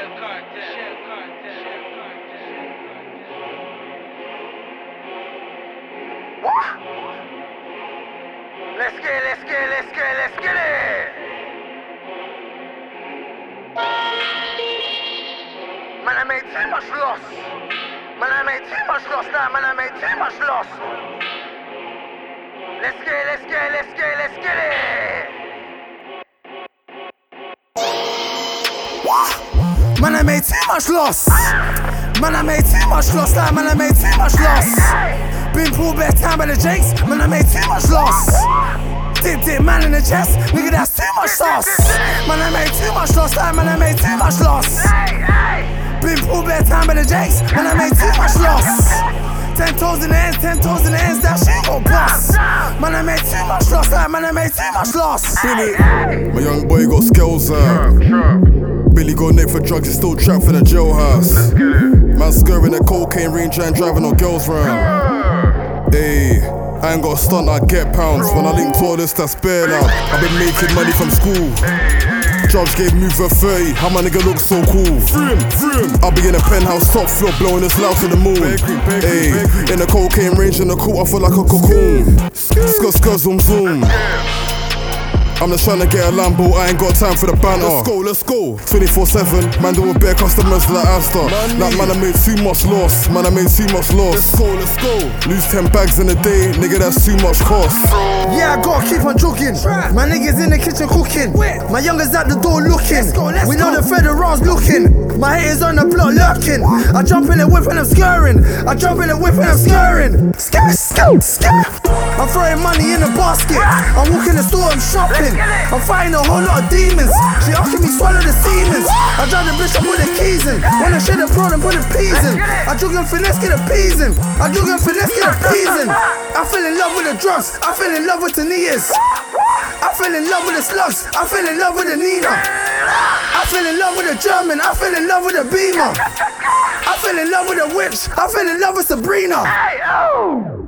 Let's get let's get let's get let's get it. Man, I made too much loss. Man, I made too much loss now. Man, I made too much loss. Let's get let's get let's get let's get it. Man, I made too much loss. Man, I made too much loss. Like, man, I made too much loss. Been pulled back time by the Jakes. Man, I made too much loss. Dip, dip, man in the chest. Nigga, that's too much sauce. Man, I made too much loss. Like, man, I made too much loss. Been pulled back time by the Jakes. Man, I made too much loss. Ten toes in the ends, ten toes in the ends, that shit gon' bust. Man, I made too much loss. Like, man, I made too much loss. Billy, my young boy got skills out. Billy got nicked for drugs, he's still trapped for the jailhouse. Man scurrying the cocaine range and driving on girls round. Ayy, I ain't got a stunt, I get pounds. When I link to all this, that's bare now. I've been making money from school. Judge gave me for 30, how my nigga look so cool. I'll be in a penthouse, top floor, blowing this loud to the moon. Ayy, in the cocaine range, in the cool, I feel like a cocoon. Skr, skr, zoom, zoom. I'm just trying to get a Lambo, I ain't got time for the banter. Let's go, let's go. 24 7, man, there were bare customers like Asda. Like, man, I made too much loss. Man, I made too much loss. Let's go, let's go. Lose 10 bags in a day, nigga, that's too much cost. Yeah, I gotta keep on jogging. My niggas in the kitchen cooking. My youngers at the door looking. we know the federals looking. My haters on the block lurking. I jump in the whip and I'm scurrying. I jump in the whip and I'm scurrying. Scare, scare, scare. I'm throwing money in the basket. I'm walking the store, I'm shopping. I'm fighting a whole lot of demons. She asking me swallow the semen. I drive the bitch, I put the keys in. When I shit the pro, then put the peas in. I jug and finesse, get the peas in. I jug and finesse, get the peas in. I fell in love with the drugs. I fell in love with the Nias. I fell in love with the slugs. I fell in love with the Nina. I fell in love with the German. I fell in love with the Beamer. I fell in love with the witch. I fell in love with Sabrina. Hey, oh!